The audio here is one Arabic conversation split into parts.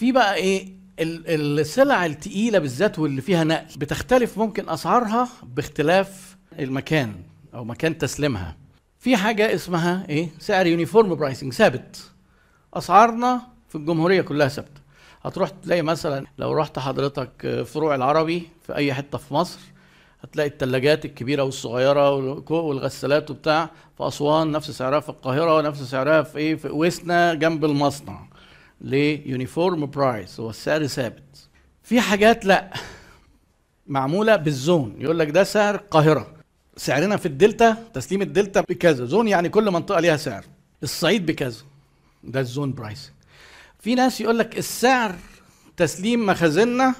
في بقى إيه؟ ال- السلع التقيلة بالذات واللي فيها نقل بتختلف ممكن أسعارها باختلاف المكان أو مكان تسليمها. في حاجة اسمها إيه؟ سعر uniform pricing ثابت. أسعارنا في الجمهورية كلها ثابتة. هتروح تلاقي مثلا لو رحت حضرتك فروع العربي في أي حتة في مصر هتلاقي الثلاجات الكبيرة والصغيرة والغسالات وبتاع في أسوان نفس سعرها في القاهرة ونفس سعرها في إيه؟ في قويسنا جنب المصنع. ليه uniform price هو السعر ثابت. في حاجات لا معمولة بال zone يقول لك ده سعر القاهرة. سعرنا في الدلتا تسليم الدلتا بكذا. zone يعني كل منطقة ليها سعر. الصعيد بكذا ده ال zone price. في ناس يقول لك السعر تسليم مخازننا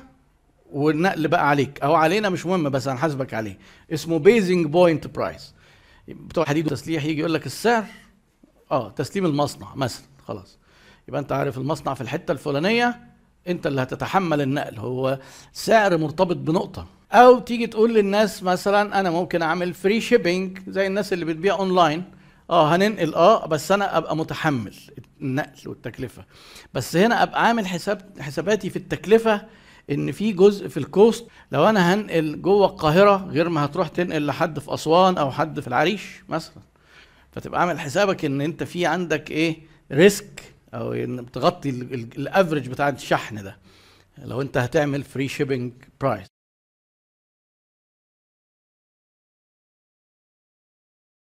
والنقل بقى عليك أو علينا مش مهم بس هنحاسبك عليه. اسمه basing point price بتوع حديد وتسليح يجي يقول لك السعر آه تسليم المصنع مثلا خلاص. يبقى انت عارف المصنع في الحتة الفلانية انت اللي هتتحمل النقل هو سعر مرتبط بنقطة. أو تيجي تقول للناس مثلا أنا ممكن أعمل free shipping زي الناس اللي بتبيع اونلاين آه هننقل آه بس أنا أبقى متحمل النقل والتكلفة. بس هنا أبقى عامل حساب حساباتي في التكلفة إن في جزء في ال cost لو أنا هنقل جوه القاهرة غير ما هتروح تنقل لحد في أسوان أو حد في العريش مثلا. فتبقى عامل حسابك إن أنت في عندك إيه risk أو بتغطي ال average بتاع الشحن ده. لو أنت هتعمل free shipping price